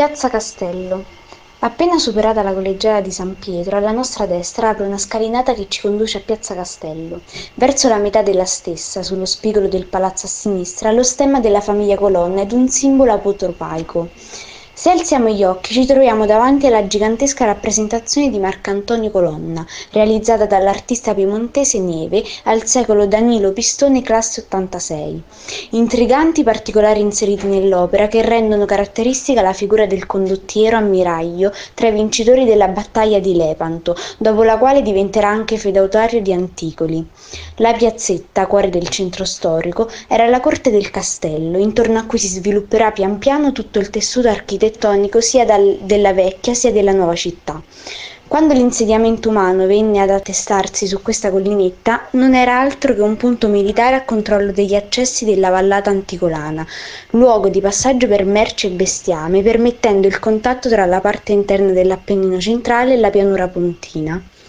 Piazza Castello. Appena superata la collegiata di San Pietro, alla nostra destra apre una scalinata che ci conduce a Piazza Castello. Verso la metà della stessa, sullo spigolo del palazzo a sinistra, lo stemma della famiglia Colonna ed un simbolo apotropaico. Se alziamo gli occhi ci troviamo davanti alla gigantesca rappresentazione di Marcantonio Colonna, realizzata dall'artista piemontese Nieve al secolo Danilo Pistone classe 86. Intriganti particolari inseriti nell'opera che rendono caratteristica la figura del condottiero ammiraglio tra i vincitori della battaglia di Lepanto, dopo la quale diventerà anche feudatario di Anticoli. La piazzetta, cuore del centro storico, era la corte del castello, intorno a cui si svilupperà pian piano tutto il tessuto architettonico architettonico sia dal, della vecchia sia della nuova città. Quando l'insediamento umano venne ad attestarsi su questa collinetta, non era altro che un punto militare a controllo degli accessi della vallata anticolana, luogo di passaggio per merci e bestiame, permettendo il contatto tra la parte interna dell'Appennino centrale e la pianura pontina.